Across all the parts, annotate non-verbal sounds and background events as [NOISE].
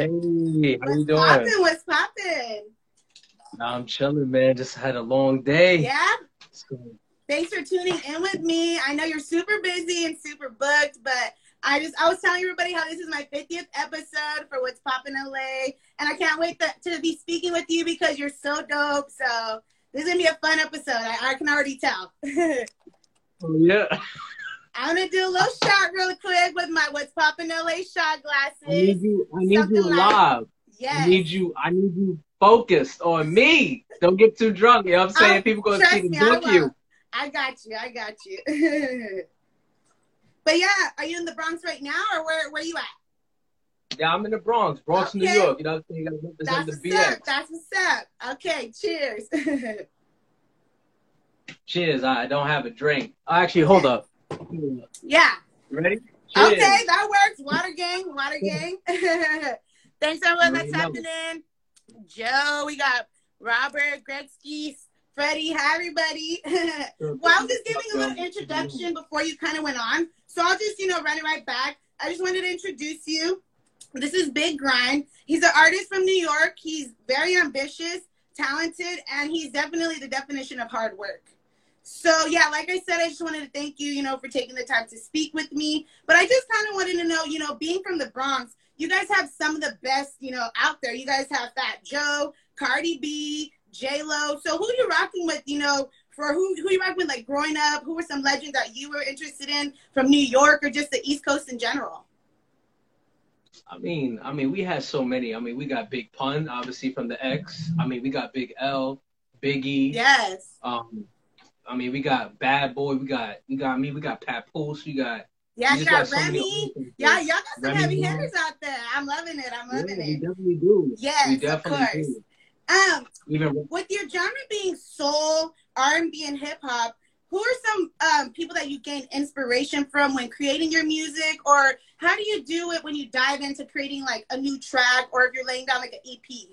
Hey, how you doing? Poppin', what's poppin'? Nah, I'm chilling, man. Just had a long day. Yeah. So, Thanks for tuning in with me. I know you're super busy and super booked, but I just I was telling everybody how this is my 50th episode for What's Poppin' LA, and I can't wait to, to be speaking with you because you're so dope. So this is gonna be a fun episode. I, I can already tell. [LAUGHS] oh, yeah. [LAUGHS] I'm gonna do a little shot really quick with my What's popping LA shot glasses. I need you. I need Something you like- alive. Yes. I need you. I need you focused on me. Don't get too drunk. You know what I'm saying? Oh, People gonna see I book you. I got you. I got you. [LAUGHS] but yeah, are you in the Bronx right now, or where where you at? Yeah, I'm in the Bronx, Bronx, New York. You know what I'm saying? You gotta represent That's the what's BX. up. That's what's up. Okay, cheers. [LAUGHS] Cheers. I don't have a drink. Actually, hold up. Yeah. Ready? Cheers. Okay, that works. Water gang, water gang. [LAUGHS] Thanks everyone that's tapping in. Joe, we got Robert, Greg Skees, Freddie. Hi everybody. [LAUGHS] well, I was just giving a little introduction before you kind of went on. So I'll just, you know, run it right back. I just wanted to introduce you. This is Big Grind. He's an artist from New York. He's very ambitious, talented, and he's definitely the definition of hard work. So yeah, like I said, I just wanted to thank you, you know, for taking the time to speak with me. But I just kind of wanted to know, you know, being from the Bronx, you guys have some of the best, you know, out there. You guys have Fat Joe, Cardi B, J Lo. So who you rocking with, you know, for who who you rocking with, like growing up? Who were some legends that you were interested in from New York or just the East Coast in general? I mean, I mean, we had so many. I mean, we got Big Pun, obviously from the X. I mean, we got Big L, Biggie. Yes. Um, I mean, we got Bad Boy. We got, we got mean, we got Pat Pulse. We got. Yeah, we you just got Remy. Yeah, kids. y'all got some Remy heavy hitters out there. I'm loving it. I'm loving Yeah, we definitely do. Yes, we of definitely course. do. Um, Even with your genre being soul, R and B, and hip hop, who are some um, people that you gain inspiration from when creating your music, or how do you do it when you dive into creating like a new track, or if you're laying down like an EP?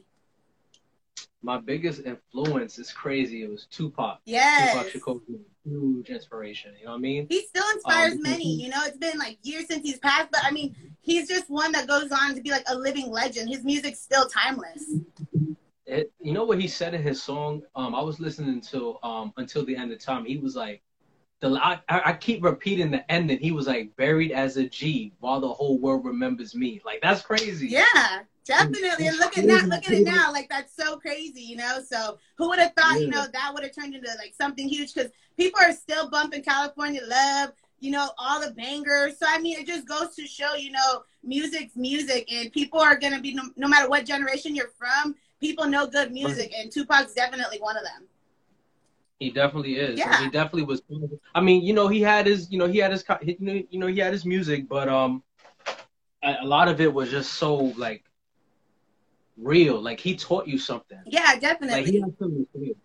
My biggest influence is crazy. It was Tupac. Yes, Tupac Shakur was a huge inspiration. You know what I mean? he still inspires Um, many. You know, it's been like years since he's passed, but I mean, he's just one that goes on to be like a living legend. His music's still timeless. It, you know what he said in his song? Um, I was listening until um until the end of time. He was like, the I, I keep repeating the ending. He was like buried as a G while the whole world remembers me. Like that's crazy. Yeah, definitely. And look at that. Look at it now. Like that's so crazy, you know. So who would have thought, you know, that would have turned into like something huge? Because people are still bumping California Love. You know, all the bangers. So I mean, it just goes to show, you know, music's music, and people are gonna be no, no matter what generation you're from. People know good music, and Tupac's definitely one of them. He definitely is. Yeah. He definitely was. I mean, you know, he had his, you know, he had his, you know, he had his music, but um, a, a lot of it was just so like real. Like he taught you something. Yeah, Like definitely. to.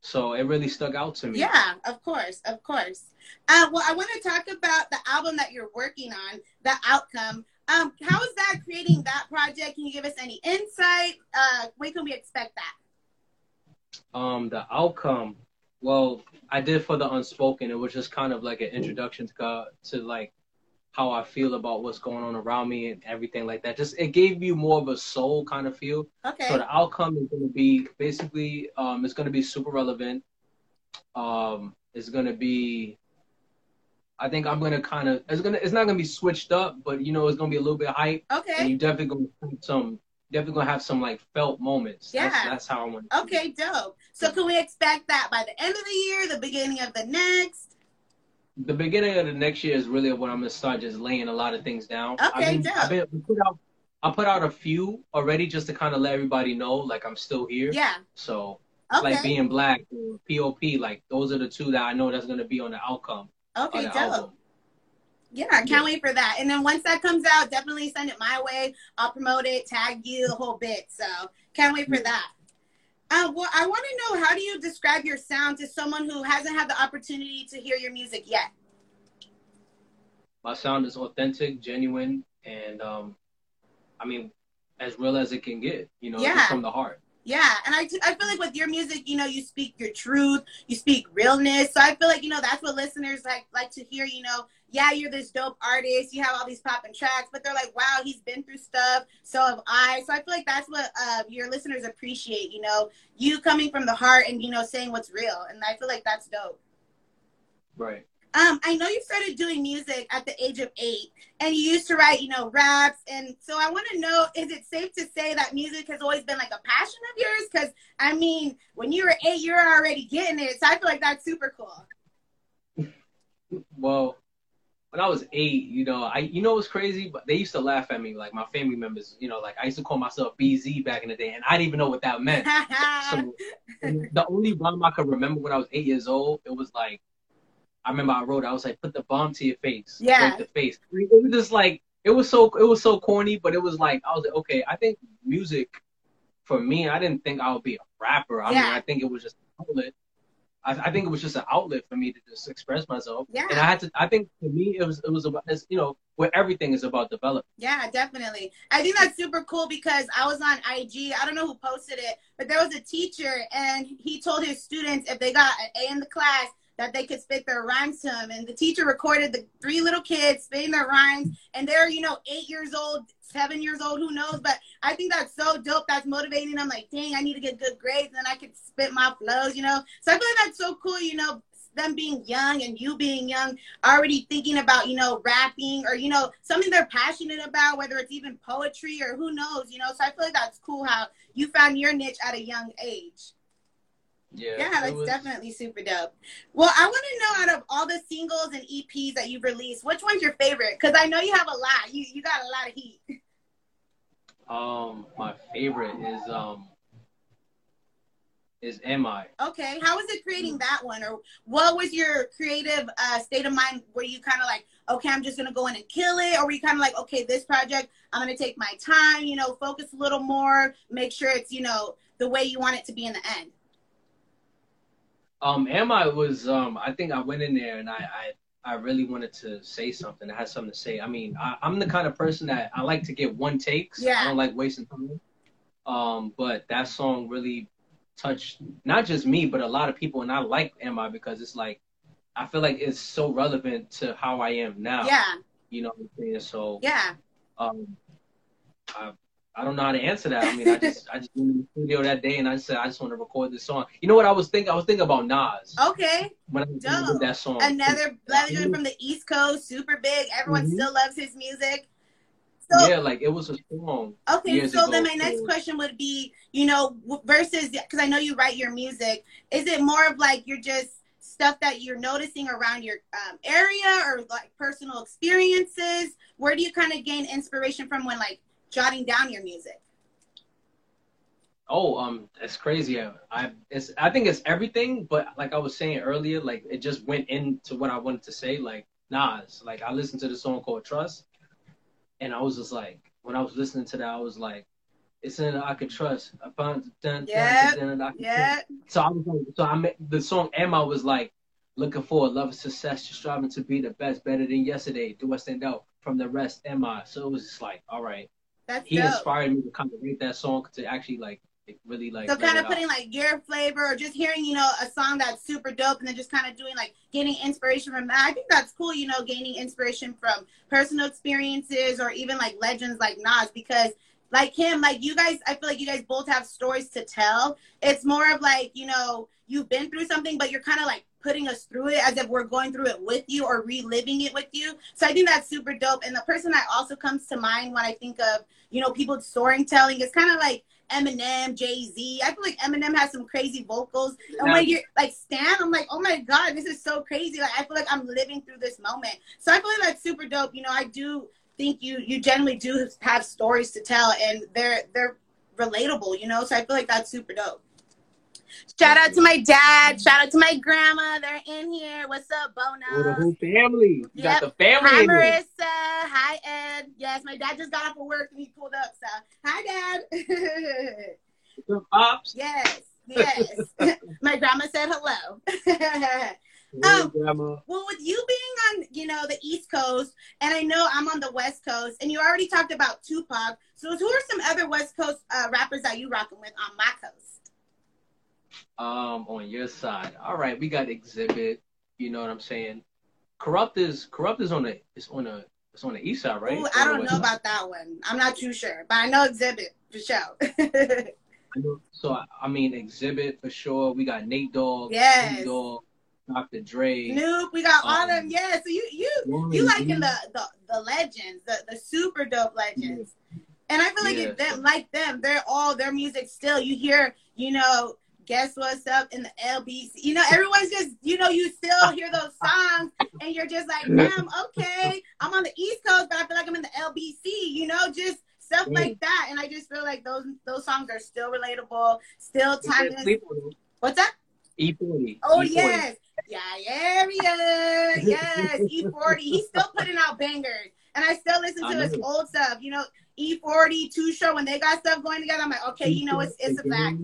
So it really stuck out to me. Yeah, of course, of course. Uh, well, I want to talk about the album that you're working on, the outcome. Um, how is that creating that project? Can you give us any insight? Uh, when can we expect that? Um, the outcome. Well, I did for the unspoken. It was just kind of like an introduction to God, to like how I feel about what's going on around me and everything like that. Just it gave you more of a soul kind of feel. Okay. So the outcome is going to be basically, um, it's going to be super relevant. Um, it's going to be, I think I'm going to kind of, it's gonna, it's not going to be switched up, but you know, it's going to be a little bit hype, Okay. and you definitely going to have some, definitely going to have some like felt moments. That's, Yeah. that's how I want. Okay, dope. So can we expect that by the end of the year, the beginning of the next? The beginning of the next year is really when I'm going to start just laying a lot of things down. Okay, I've been. I've been I put out, I put out a few already just to kind of let everybody know like I'm still here. Yeah. So. Okay. like being black pop like those are the two that i know that's going to be on the outcome okay, the dope. album Yeah, I can't wait for that. And then once that comes out, definitely send it my way. I'll promote it, tag you, the whole bit. So can't wait for mm. that. Uh, well, I want to know how do you describe your sound to someone who hasn't had the opportunity to hear your music yet? my sound is authentic genuine and um i mean as real as it can get you know Yeah. from the heart Yeah, and I, I feel like with your music, you know, you speak your truth, you speak realness. So I feel like you know that's what listeners like like to hear. You know, yeah, you're this dope artist, you have all these popping tracks, but they're like, wow, he's been through stuff. So have I. So I feel like that's what uh, your listeners appreciate. You know, you coming from the heart and you know saying what's real, and I feel like that's dope. Right. Um, I know you started doing music at the age of eight, and you used to write, you know, raps. And so I want to know: is it safe to say that music has always been like a passion of yours? Because I mean, when you were eight, you're already getting it. So I feel like that's super cool. Well, when I was eight, you know, I you know what's crazy, but they used to laugh at me, like my family members, you know, like I used to call myself BZ back in the day, and I didn't even know what that meant. [LAUGHS] so the only rhyme I could remember when I was eight years old, it was like I remember I wrote, I was like, put the bomb to your face. Yeah. break the face. It was just like, it was so, it was so corny, but it was like, I was like, okay, I think music, for me, I didn't think I would be a rapper. I yeah. mean, I think it was just an outlet. I, I, think it was just an outlet for me to just express myself. Yeah. And I had to, I think for me, it was, it was about, you know, where everything is about development. Yeah, definitely. I think that's super cool because I was on IG. I don't know who posted it, but there was a teacher and he told his students if they got an A in the class, that they could spit their rhymes to him. And the teacher recorded the three little kids spitting their rhymes, and they're, you know, eight years old, seven years old, who knows? But I think that's so dope. That's motivating. I'm like, dang, I need to get good grades, and I could spit my flows, you know? So I feel like that's so cool, you know, them being young and you being young, already thinking about, you know, rapping or, you know, something they're passionate about, whether it's even poetry or who knows, you know? So I feel like that's cool how you found your niche at a young age. Yeah, yeah, that's was... definitely super dope. Well, I want to know out of all the singles and EPs that you've released, which one's your favorite? Because I know you have a lot. You you got a lot of heat. Um, my favorite is um is Am I? Okay, how was it creating that one, or what was your creative uh, state of mind? Were you kind of like, okay, I'm just gonna go in and kill it, or were you kind of like, okay, this project, I'm gonna take my time, you know, focus a little more, make sure it's you know the way you want it to be in the end? Um, Am I was um, I think I went in there and I, I I really wanted to say something. I had something to say. I mean, I, am the kind of person that I like to get one takes. Yeah. I don't like wasting time. Um, but that song really touched not just me, but a lot of people, and I like Am I because it's like I feel like it's so relevant to how I am now. Yeah. You know what I'm saying? So yeah. Um, I I don't know how to answer that. I mean, I just I just went in the studio that day and I said I just want to record this song. You know what I was thinking? I was thinking about Nas. Okay. When I did that song. Another legend from the East Coast, super big. Everyone mm-hmm. still loves his music. So, yeah, like it was a song. Okay, so then my next question would be, you know, versus because I know you write your music. Is it more of like you're just stuff that you're noticing around your um, area or like personal experiences? Where do you kind of gain inspiration from when like jotting down your music? Oh, um, it's crazy. I, it's, I think it's everything, but like I was saying earlier, like it just went into what I wanted to say. Like Nas, like I listened to the song called Trust, and I was just like, when I was listening to that, I was like, it's in I can trust. I found dun, yeah, yeah. So I was like, so I met the song Am I was like, looking for a love of success, just striving to be the best, better than yesterday. Do I stand out from the rest? Am I? So it was just like, all right, that's he dope. inspired me to kind of write that song to actually like really like so kind of putting out. like your flavor or just hearing you know a song that's super dope and then just kind of doing like getting inspiration from that i think that's cool you know gaining inspiration from personal experiences or even like legends like nas because like him like you guys i feel like you guys both have stories to tell it's more of like you know you've been through something but you're kind of like putting us through it as if we're going through it with you or reliving it with you. So I think that's super dope. And the person that also comes to mind when I think of, you know, people storytelling is kind of like Eminem, Jay Z. I feel like Eminem has some crazy vocals. And when you're like Stan, I'm like, oh my God, this is so crazy. Like I feel like I'm living through this moment. So I feel like that's super dope. You know, I do think you you generally do have stories to tell and they're they're relatable, you know? So I feel like that's super dope. Shout out to my dad. Shout out to my grandma. They're in here. What's up, Bona? Oh, the whole family. You yep. got the family. Hi, Marissa. Hi, Ed. Yes, my dad just got off of work and he pulled up. So, hi, Dad. What's up, Pops? Yes, yes. [LAUGHS] my grandma said hello. [LAUGHS] Um, well, with you being on, you know, the East Coast, and I know I'm on the West Coast, and you already talked about Tupac. So, who are some other West Coast uh, rappers that you rocking with on my coast? Um, on your side, all right, we got Xzibit. You know what I'm saying? Kurupt is Kurupt is on the it's on the it's on the east side, right? Ooh, I don't know side? about that one. I'm not too sure, but I know Xzibit for sure. [LAUGHS] so I mean Xzibit for sure. We got Nate Dogg, yes. Nate Dogg, Dr. Dre. Snoop. We got um, all them. Yeah. So you you you liking the, the the legends, the the super dope legends. Yeah. And I feel like yeah. them like them, they're all their music still. You hear, you know, guess what's up in the LBC. You know, everyone's just, you know, you still hear those songs and you're just like, damn, okay, I'm on the East Coast, but I feel like I'm in the LBC, you know, just stuff like that. And I just feel like those those songs are still relatable, still timeless. What's that? E40. Oh E40. yes. Yeah, area. Yes, E40. He's still putting out bangers. And I still listen to his old stuff. You know, E40, Too Short, when they got stuff going together, I'm like, okay, you know, it's it's a fact.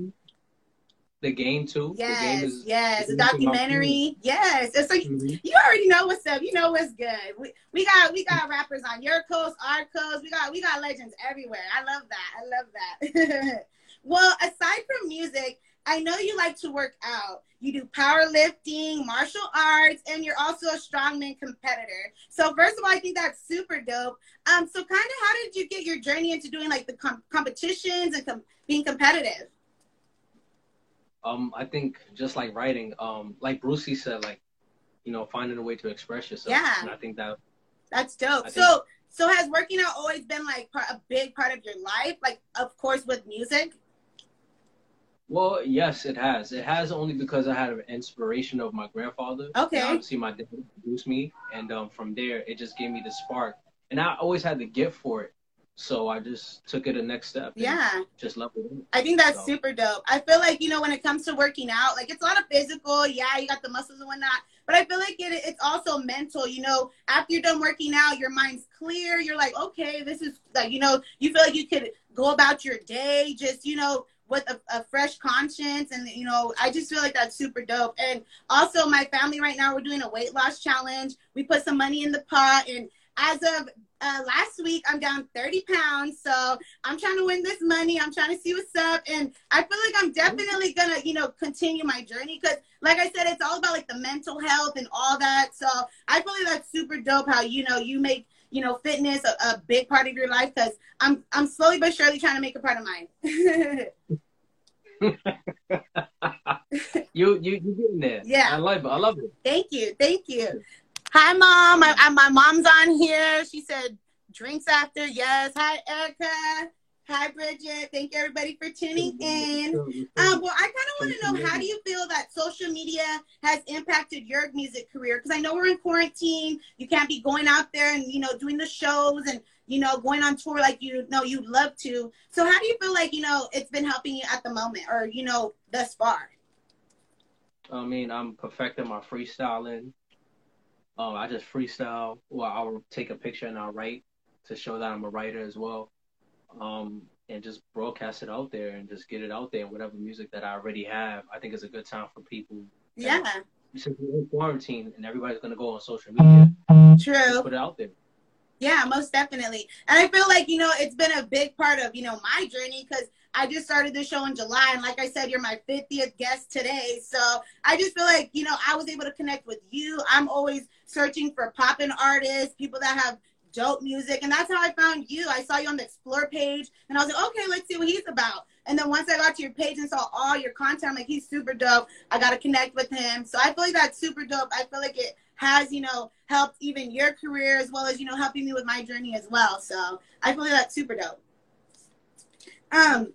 The game too. Yes, the game is, yes, the documentary. Yes, it's like mm-hmm. you already know what's up. You know what's good. We, we got we got rappers on your coast, our coast. We got we got legends everywhere. I love that. I love that. [LAUGHS] well, aside from music, I know you like to work out. You do powerlifting, martial arts, and you're also a strongman competitor. So first of all, I think that's super dope. Um, so kind of how did you get your journey into doing like the com- competitions and com- being competitive? Um, I think just like writing, um, like Bruce Lee said, like you know, finding a way to express yourself. Yeah, and I think that that's dope. so, so has working out always been like part, a big part of your life? Like, of course, with music. Well, yes, it has. It has only because I had an inspiration of my grandfather. Okay. Obviously, my dad introduced me, and um, from there, it just gave me the spark. And I always had the gift for it, so I just took it a next step. Yeah. Just leveled it. I think that's so. super dope. I feel like you know when it comes to working out, like it's a lot of physical. Yeah, you got the muscles and whatnot, but I feel like it, it's also mental. You know, after you're done working out, your mind's clear. You're like, okay, this is like you know, you feel like you could go about your day just you know with a, a, fresh conscience and you know i just feel like that's super dope. And also my family right now we're doing a weight loss challenge. We put some money in the pot and as of uh, last week i'm down 30 pounds. So i'm trying to win this money. I'm trying to see what's up. And i feel like i'm definitely gonna you know continue my journey because like i said it's all about like the mental health and all that. So i feel like that's super dope how you know you make you know fitness a, a big part of your life because i'm i'm slowly but surely trying to make a part of mine. [LAUGHS] You you you getting there. Yeah. I love it. I love it. Thank you. Thank you. Hi mom. I, I, my mom's on here. She said drinks after. Yes. Hi erica Hi, Bridget. Thank you, everybody, for tuning in. Um, well, I kind of want to know how do you feel that social media has impacted your music career? Because I know we're in quarantine. You can't be going out there and you know doing the shows and you know going on tour like you know you'd love to. So, how do you feel like you know it's been helping you at the moment, or you know thus far? I mean, I'm perfecting my freestyling. Um, I just freestyle. Well, I'll take a picture and I'll write to show that I'm a writer as well um, and just broadcast it out there and just get it out there and whatever music that I already have. I think it's a good time for people. Yeah. Since we're in quarantine and everybody's gonna go on social media, true. Put it out there. Yeah, most definitely. And I feel like, you know, it's been a big part of, you know, my journey because I just started this show in July. And like I said, you're my 50th guest today. So I just feel like, you know, I was able to connect with you. I'm always searching for popping artists, people that have dope music. And that's how I found you. I saw you on the Explore page and I was like, okay, let's see what he's about. And then once I got to your page and saw all your content, I'm like, he's super dope. I got to connect with him. So I feel like that's super dope. I feel like it has, you know, helped even your career as well as, you know, helping me with my journey as well. So I feel like that's super dope. Um,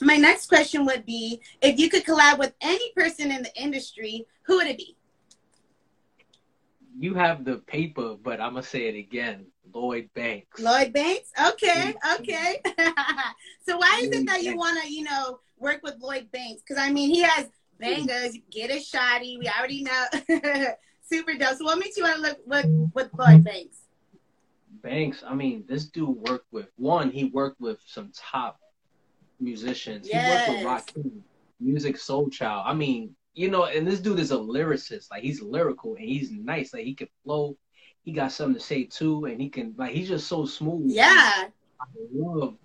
my next question would be if you could collab with any person in the industry, who would it be? You have the paper, but I'm gonna say it again. Lloyd Banks. Lloyd Banks? Okay, mm-hmm. okay. [LAUGHS] so why is it that you mm-hmm. want to, you know, work with Lloyd Banks? Because I mean, he has bangers. Get a shoddy. We already know. [LAUGHS] Super dope. So what makes you want to look with with Lloyd Banks? Banks. I mean, this dude worked with one. He worked with some top musicians. Yes. He worked with Rakim, Musiq Soulchild. I mean, you know, and this dude is a lyricist. Like he's lyrical and he's nice. Like he can flow. He got something to say too, and he can like he's just so smooth. Yeah. I love.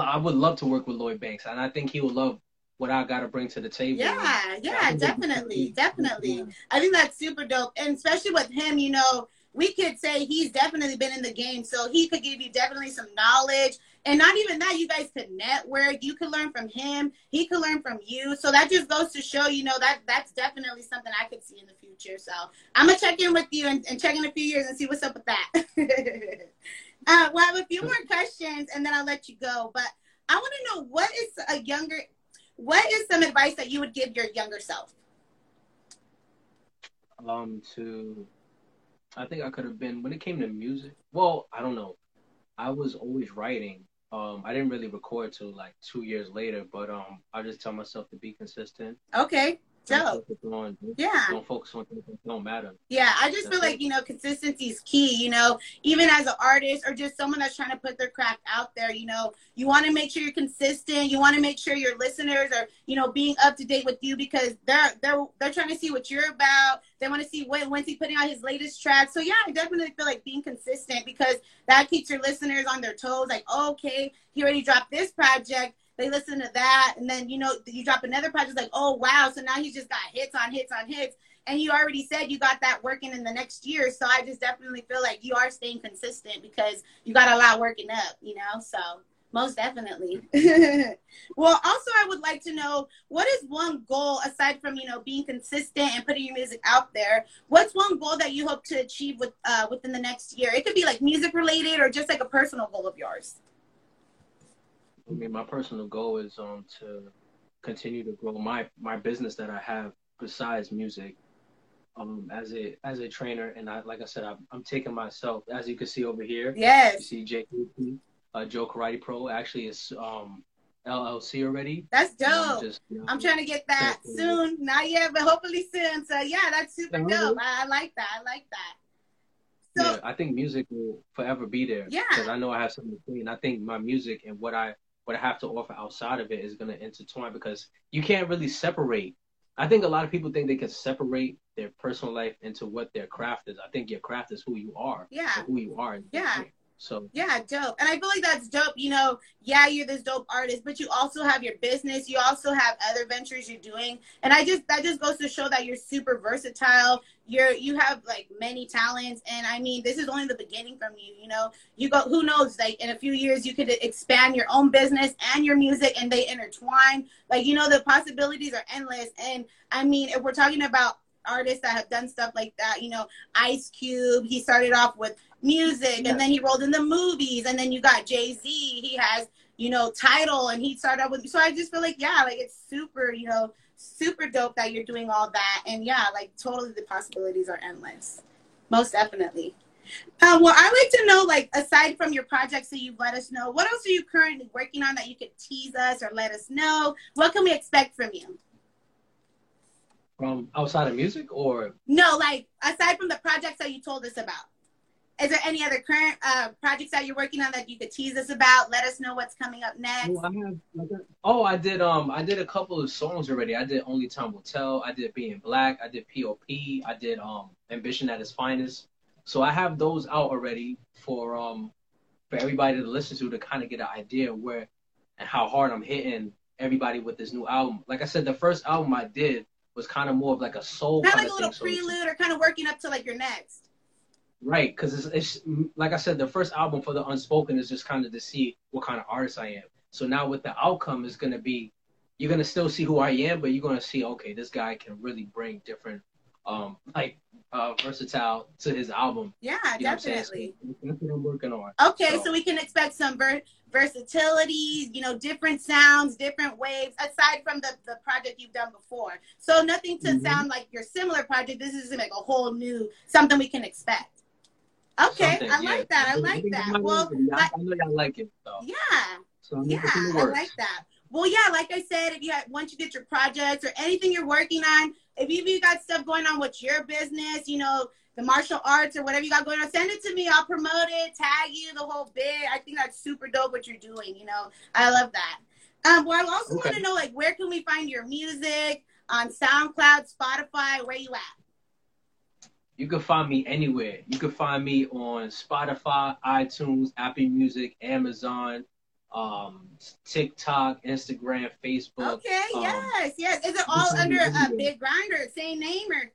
I would love to work with Lloyd Banks, and I think he would love what I got to bring to the table. Yeah, yeah, definitely, definitely. I think that's super dope, and especially with him, you know, we could say he's definitely been in the game, so he could give you definitely some knowledge. And not even that, you guys could network. You could learn from him. He could learn from you. So that just goes to show, you know, that that's definitely something I could see in the future. So I'm gonna check in with you and, and check in a few years and see what's up with that. [LAUGHS] uh, we'll have a few more questions and then I'll let you go. But I want to know what is a younger, what is some advice that you would give your younger self? Um, to I think I could have been when it came to music. Well, I don't know. I was always writing. Um, I didn't really record till like two years later, but um, I just tell myself to be consistent. Okay. On, yeah. Don't focus on things that don't matter. Yeah, I just that's feel like, you know, consistency is key, you know, even as an artist or just someone that's trying to put their craft out there, you know, you want to make sure you're consistent. You want to make sure your listeners are, you know, being up to date with you because they're they're they're trying to see what you're about. They want to see when when's he putting out his latest track. So yeah, I definitely feel like being consistent because that keeps your listeners on their toes. Like, oh, okay, he already dropped this project they listen to that, and then you know you drop another project, like oh wow, so now he's just got hits on hits on hits, and you already said you got that working in the next year. So I just definitely feel like you are staying consistent because you got a lot working up, you know. So most definitely. [LAUGHS] well, also I would like to know what is one goal aside from you know being consistent and putting your music out there. What's one goal that you hope to achieve with uh, within the next year? It could be like music related or just like a personal goal of yours. I mean, my personal goal is um to continue to grow my my business that I have besides music. Um, as a as a trainer, and I like I said, I'm, I'm taking myself as you can see over here. Yes. You see Jake, uh, Joe Karate Pro. Actually, is um LLC already. That's dope. Just, you know, I'm trying to get that [LAUGHS] soon. Not yet, but hopefully soon. So yeah, that's super dope. I, I like that. I like that. So, yeah, I think music will forever be there. Yeah. Because I know I have something to say, and I think my music and what I what I have to offer outside of it is going to intertwine because you can't really separate. I think a lot of people think they can separate their personal life into what their craft is. I think your craft is who you are. Yeah. Who you are. Yeah. So yeah, dope. And I feel like that's dope. You know, yeah, you're this dope artist, but you also have your business. You also have other ventures you're doing, and I just that just goes to show that you're super versatile. You're you have like many talents, and I mean, this is only the beginning from you. You know, you go. Who knows? Like in a few years, you could expand your own business and your music, and they intertwine. Like you know, the possibilities are endless. And I mean, if we're talking about artists that have done stuff like that. You know, Ice Cube, he started off with music and then he rolled in the movies and then you got Jay-Z, he has, you know, Tidal and he started off with so I just feel like yeah, like it's super, you know, super dope that you're doing all that and yeah, like totally the possibilities are endless. Most definitely. Um, well, I'd like to know, like, aside from your projects that you've let us know, what else are you currently working on that you could tease us or let us know? What can we expect from you? From outside of music or? No, like, aside from the projects that you told us about is there any other current uh, projects that you're working on that you could tease us about? Let us know what's coming up next. Oh, I have, oh, I did. Um, I did a couple of songs already. I did Only Time Will Tell. I did Being Black. I did Pop. I did um Ambition at its finest. So I have those out already for um for everybody to listen to to kind of get an idea where and how hard I'm hitting everybody with this new album. Like I said, the first album I did was kind of more of like a soul kind of like a little thing. prelude so or kind of working up to like your next. Right, because it's, it's like I said, the first album for the Unspoken is just kind of to see what kind of artist I am. So now with the outcome is going to be, you're going to still see who I am, but you're going to see, okay, this guy can really bring different, um, like uh, versatile to his album. Yeah, you definitely. So that's what I'm working on. Okay, so, so we can expect some ver- versatility, you know, different sounds, different waves, aside from the, the project you've done before. So nothing to mm-hmm. sound like your similar project. This is like a whole new something we can expect. Okay, Something, I yeah. like that. I like that. Well, I know y'all like it. So. Yeah. So yeah, I like that. Well, yeah, like I said, if you have, once you get your projects or anything you're working on, if you, if you got stuff going on with your business, you know, the martial arts or whatever you got going on, send it to me. I'll promote it, tag you, the whole bit. I think that's super dope what you're doing. You know, I love that. Um, well, I also okay. want to know like where can we find your music? on SoundCloud, Spotify. Where you at? You can find me anywhere. You can find me on Spotify, iTunes, Apple Music, Amazon, um, TikTok, Instagram, Facebook. Okay, um, yes, yes. Is it all under a uh, Big Grinder, same name or?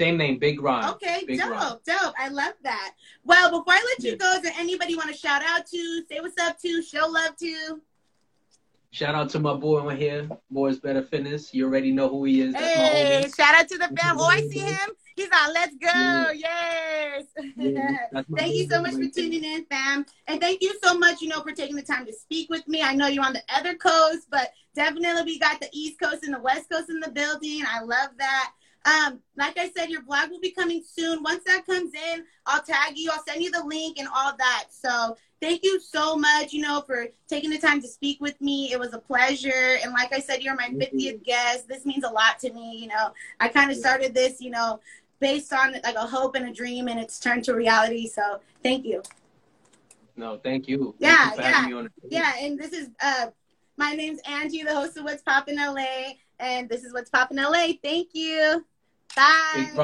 Same name, Big Ron. Okay, Big dope, Ron. dope. I love that. Well, before I let you go, is there anybody want to shout out to, say what's up to, show love to? Shout out to my boy on here, Boys Better Fitness. You already know who he is. That's Hey, shout out to the fam. Oh, I see him. He's on. Let's go. Yeah. Yes. Yeah, thank you so much for tuning in, fam. And thank you so much, you know, for taking the time to speak with me. I know you're on the other coast, but definitely we got the East Coast and the West Coast in the building. I love that. Um, like I said, your blog will be coming soon. Once that comes in, I'll tag you. I'll send you the link and all that. So thank you so much, you know, for taking the time to speak with me. It was a pleasure. And like I said, you're my Thank you. 50th guest. This means a lot to me. You know, I kind of started this, you know, based on like a hope and a dream, and it's turned to reality. So thank you. No, thank you. Yeah, thank you yeah, on Yeah, and this is uh my name's Angie, the host of What's Poppin' LA, and this is What's Poppin' LA. Thank you. Bye.